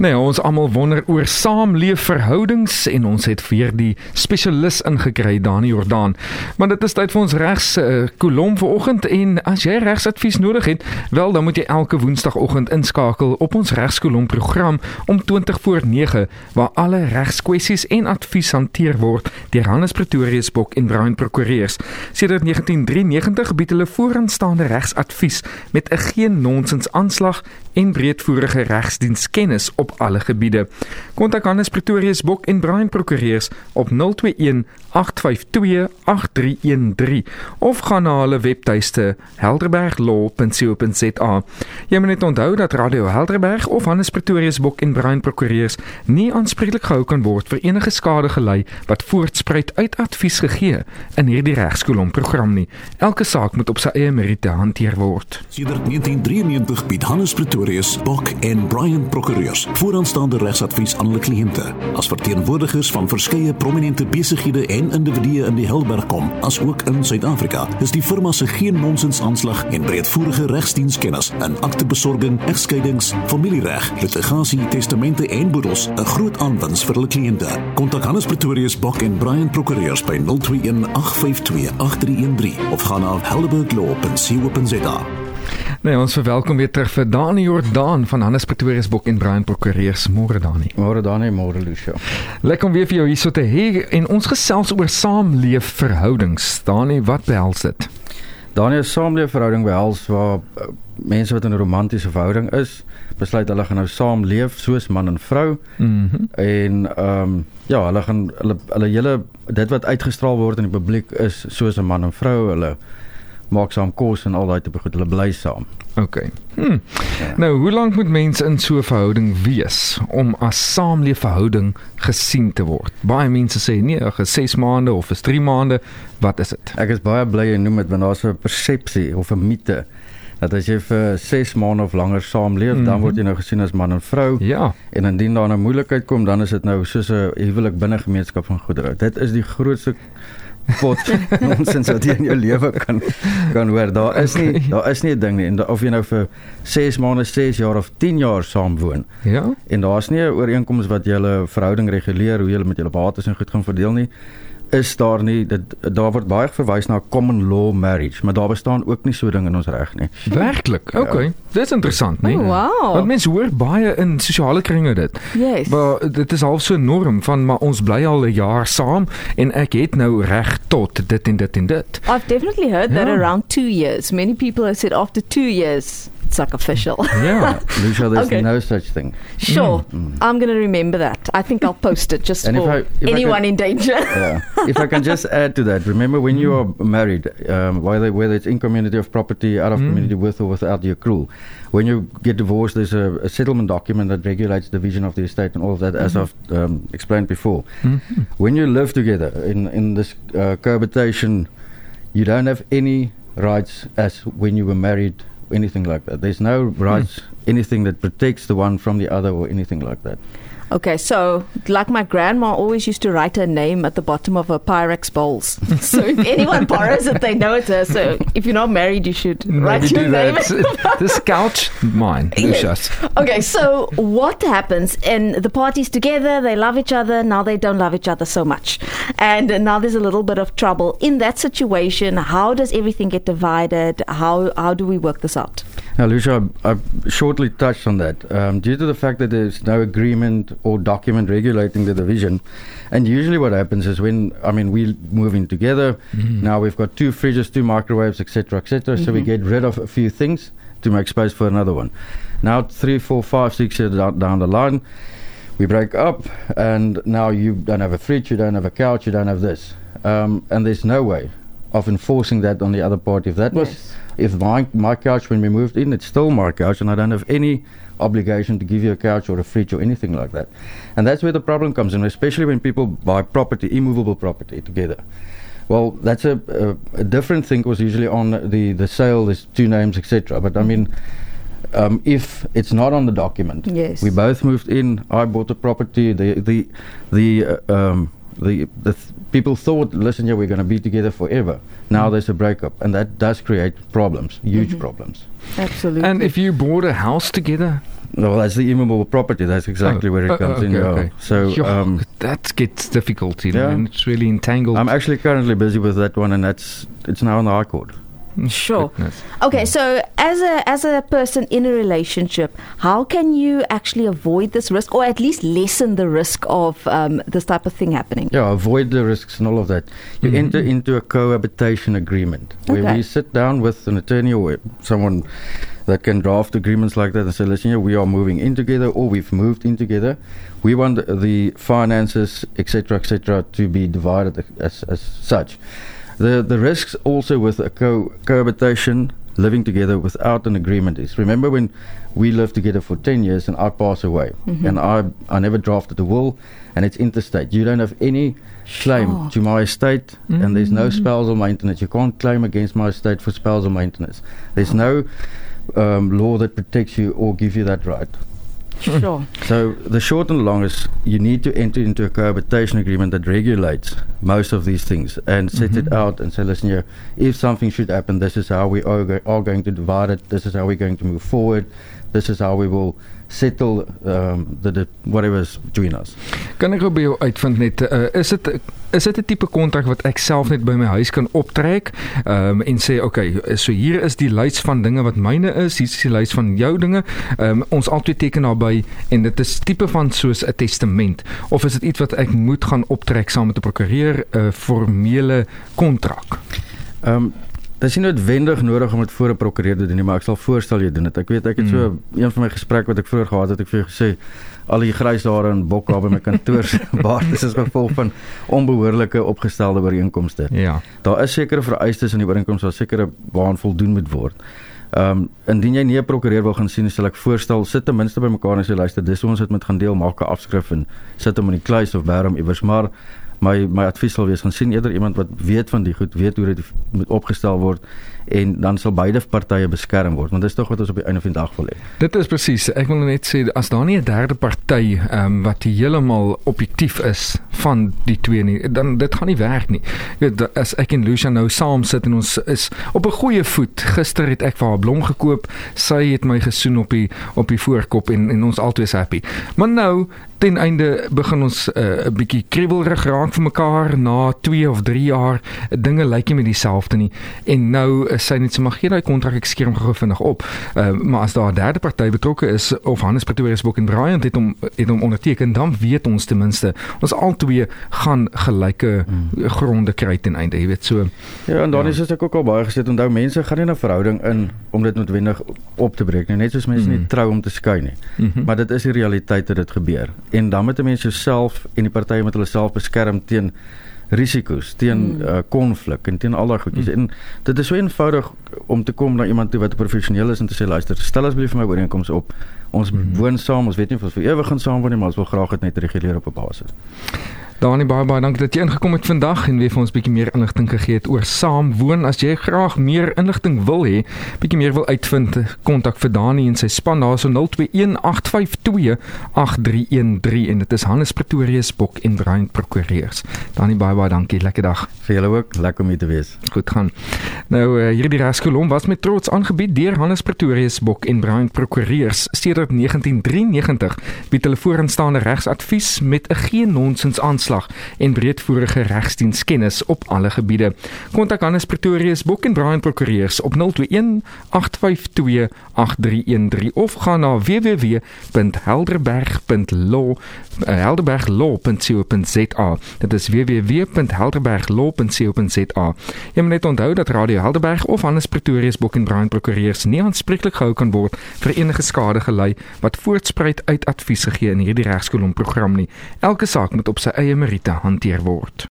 Nee, ons almal wonder oor saamleefverhoudings en ons het weer die spesialis ingekry, Dani Jordaan. Maar dit is tyd vir ons regs uh, kolom vanoggend en as jy regsadvies nodig het, wel dan moet jy elke woensdagoggend inskakel op ons regskolom program om 20 voor 9 waar alle regskwessies en advies hanteer word deur Hannes Pretorius Bok en Brown Prokureurs. Sedert 1993 bied hulle vooraanstaande regsadvies met 'n geen nonsens aanslag en breedvoerige regsdienskennis op alle gebiede. Kontak Hannes Pretorius Bok en Brian Prokureurs op 021 852 8313 of gaan na hulle webtuiste helderberglaw.co.za. Jy moet net onthou dat Radio Helderberg of Hannes Pretorius Bok en Brian Prokureurs nie aanspreeklik gehou kan word vir enige skade gelei wat voortspruit uit advies gegee in hierdie regskolom program nie. Elke saak moet op sy eie meriete hanteer word. Sedert 1993 bied Hannes Pretorius Bok en Brian Prokureurs vooraanstaande regsadvies aan hulle kliënte. As verteenwoordigers van verskeie prominente besighede en individue in die Helberg kom, asook in Suid-Afrika, is die firma se geen nonsens aanslag en breedvoerige regsdienskennis in aktebesorging, egskeidings, familiereg, litigasie, testamente en boedels 'n groot aanwinst vir hulle kliënte. Kontak Hannes Pretorius Bok en Brian Prokureurs by 021 852 8313 of gaan na helderberglaw.co.za. Nee, ons verwelkom weer terug vir Dani Jordaan van Hannes Pretorius Bok en Brian Prokureurs. Môre Dani. Môre Dani, môre Lucia. Lekker om weer vir jou hier so te hê en ons gesels oor saamleefverhoudings. Dani, wat behels dit? Dani, 'n saamleefverhouding behels waar uh, mense wat in 'n romantiese verhouding is, besluit hulle gaan nou saamleef soos man en vrou. Mhm. Mm en ehm um, ja, hulle gaan hulle hulle hele dit wat uitgestraal word in die publiek is soos 'n man en vrou. Hulle maak saam kos en al daai tipe goed. Hulle bly saam. OK. Hm. Ja. Nou, hoe lank moet mense in so 'n verhouding wees om as saamleefverhouding gesien te word? Baie mense sê nee, ag, 6 maande of is 3 maande. Wat is dit? Ek is baie bly jy noem dit want daar's 'n persepsie of 'n mite dat as jy vir 6 maande of langer saamleef, mm -hmm. dan word jy nou gesien as man en vrou. Ja. En indien daar 'n moeilikheid kom, dan is dit nou soos 'n huwelik binne gemeenskap van goedere. Dit is die grootste pot nonsens wat jy in jou lewe kan kan hoor. Daar is nie daar is nie 'n ding nie. En of jy nou vir 6 maande, 6 jaar of 10 jaar saam woon Ja. en daar's nie 'n ooreenkoms wat julle verhouding reguleer hoe julle met julle bates en goed gaan verdeel nie is daar nie dit daar word baie verwys na common law marriage maar daar bestaan ook nie so ding in ons reg nie. Werklik. OK. Dit is interessant, nee. Oh, wow. Want mense hoor baie in sosiale kringe dit. Yes. Maar dit is half so norm van maar ons bly al 'n jaar saam en ek het nou reg tot dit en dit en dit. I've definitely heard that Yeah. around two years. Many people have said after two years, official. Ja. Lucia there's Okay. no such thing. sure, I'm going to remember that. I think I'll post it just And if for I- anyone can- in danger. Yeah. if I can just add to that, remember when you are married, um, whether whether it's in community of property, out of community with or without your crew, when you get divorced, there's a, a settlement document that regulates the division of the estate and all of that, as I've um, explained before. When you live together in in this uh, cohabitation, you don't have any rights as when you were married. Anything like that. There's no rights, anything that protects the one from the other, or anything like that. Okay, so like my grandma always used to write her name at the bottom of her Pyrex bowls. so if anyone borrows it, they know it's her. So if you're not married, you should write Maybe your do name. that. Uh, this couch mine, Lucius. okay, so what happens? And the parties together, they love each other. Now they don't love each other so much. And now there's a little bit of trouble. In that situation, how does everything get divided? How, how do we work this out? Now, Lucia, I've shortly touched on that. Um, due to the fact that there's no agreement or document regulating the division, and usually what happens is when, I mean, we move in together, now we've got two fridges, two microwaves, etc., etc., so we get rid of a few things to make space for another one. Now, three, four, five, six years down, down the line, we break up, and now you don't have a fridge, you don't have a couch, you don't have this. Um, and there's no way of enforcing that on the other party. If that was if my my couch when we moved in, it's still my couch, and I don't have any obligation to give you a couch or a fridge or anything like that. And that's where the problem comes in, especially when people buy property, immovable property together. Well, that's a, a, a different thing. Was usually on the the sale. There's two names, etc. But I mean. Um, if it's not on the document, Yes. we both moved in. I bought the property. The the the uh, um, the, the th- people thought, listen, yeah, we're going to be together forever. Now mm. there's a breakup, and that does create problems, huge mm-hmm. problems. Absolutely. And if you bought a house together, well, that's the immovable property. That's exactly Oh, where it oh, comes oh, in. okay, Yeah. okay. So um, that gets difficult, you know, Yeah. and it's really entangled. I'm actually currently busy with that one, and that's it's now on the High Court. Sure. Goodness. Okay, so as a as a person in a relationship, how can you actually avoid this risk, or at least lessen the risk of um, this type of thing happening? Yeah, avoid the risks and all of that. You Mhm. enter into a cohabitation agreement where Okay. we sit down with an attorney or someone that can draft agreements like that and say, listen, here, we are moving in together or we've moved in together. We want the finances, etc., etc., to be divided as, as such. The the risks also with a co- cohabitation living together without an agreement is remember when we lived together for 10 years and I pass away Mhm. and I I never drafted a will and it's interstate you don't have any claim Sure. to my estate and there's no Mm. spousal maintenance you can't claim against my estate for spousal maintenance there's no um, law that protects you or gives you that right Sure. so the short and the long is you need to enter into a cohabitation agreement that regulates most of these things and set it Mhm. out and say, listen here, if something should happen, this is how we are, go- are going to divide it. This is how we're going to move forward. This is how we will settle um, the, the whatever's between us. Kan ek gou by jou uitvind net uh, is dit is dit 'n tipe kontrak wat ek self net by my huis kan optrek um, en sê okay so hier is die lys van dinge wat myne is hier is die lys van jou dinge. Um, ons albei teken daarbey en dit is tipe van soos 'n testament. Of is dit iets wat ek moet gaan optrek saam met 'n prokureur 'n uh, formele kontrak Um, dit is nie noodwendig nodig om dit voor 'n prokureur te doen nie, maar ek sal voorstel jy doen dit. Ek weet ek het so een van my gesprekke wat ek vroeër gehad het, ek vir jou gesê al die grys hare en bok daar by my kantoor se baard is as gevolg van onbehoorlike opgestelde ooreenkomste. ja Daar is sekere vereistes in die ooreenkoms wat sekere waaraan voldoen moet word. Ehm um, indien jy nie 'n prokureur wil gaan sien, sal ek voorstel sit ten minste by mekaar en sê luister, dis ons dit moet gaan deel, maak 'n afskrif en sit hom in die kluis of bær hom iewers, maar my my advies sal wees gaan sien eerder iemand wat weet van die goed, weet hoe dit moet opgestel word en dan sal beide partye beskerm word, want dis tog wat ons op die einde van die dag wil hê. Dit is presies. Ek wil net sê as daar nie 'n derde party ehm um, wat heeltemal objektief is van die twee nie, dan dit gaan nie werk nie. Jy weet as ek en Lucia nou saam sit en ons is op 'n goeie voet. Gister het ek vir haar blom gekoop. Sy het my gesoen op die op die voorkop en en ons albei is happy. Maar nou ten einde begin ons 'n uh, bietjie kriebelrig raak vir mekaar na 2 of 3 jaar. Dinge lyk nie meer dieselfde nie. En nou is sy net so mag gee daai kontrak ek skeer hom gou vinnig op. Uh, maar as daar 'n derde party betrokke is of Hannes Pretorius Boek en Bryant het hom het hom onderteken, dan weet ons ten minste ons albei gaan gelyke Mm. gronde kry ten einde, jy weet so. Ja, en dan Ja. is dit ook al baie gesê, onthou mense gaan nie 'n verhouding in om dit noodwendig op te breek nie, net soos mense Mm. nie trou om te skei nie. Mhm. Maar dit is die realiteit dat dit gebeur. En dan moet 'n mens jouself en die partye met hulle self beskerm teen risiko's, teen Mm. uh, konflik en teen al daai goedjies. Mm. En dit is so eenvoudig om te kom na iemand toe wat 'n professioneel is en te sê luister, stel asseblief vir my ooreenkomste op. Ons Mm. woon saam, ons weet nie of ons vir ewig gaan saam woon nie, maar ons wil graag dit net reguleer op 'n basis. Dani baie baie dankie dat jy ingekom het vandag en weer vir ons bietjie meer inligting gegee het oor saamwoon. As jy graag meer inligting wil hê, bietjie meer wil uitvind, kontak vir Dani en sy span daar so 0218528313 en dit is Hannes Pretorius Bok en Bryant Prokureurs. Dani baie baie dankie. Lekker dag. Vir julle ook, lekker om hier te wees. Goed gaan. Nou uh, hierdie regskolom was met trots aangebied deur Hannes Pretorius Bok en Bryant Prokureurs sedert 1993 bied hulle vooraanstaande regsadvies met 'n geen nonsens aanslag en breedvoerige regsdienskennis op alle gebiede. Kontak Hannes Pretorius Bok en Bryant Prokureurs op 021 852 8313 of gaan na www.helderberg.law uh, helderberglaw.co.za. Dit is www.helderberglaw.co.za. Jy moet net onthou dat Radio Helderberg of Hannes Pretorius Bok en Bryant Prokureurs nie aanspreeklik gehou kan word vir enige skade gelei wat voortspruit uit advies gegee in hierdie regskolom program nie. Elke saak moet op sy eie meriete hanteer word.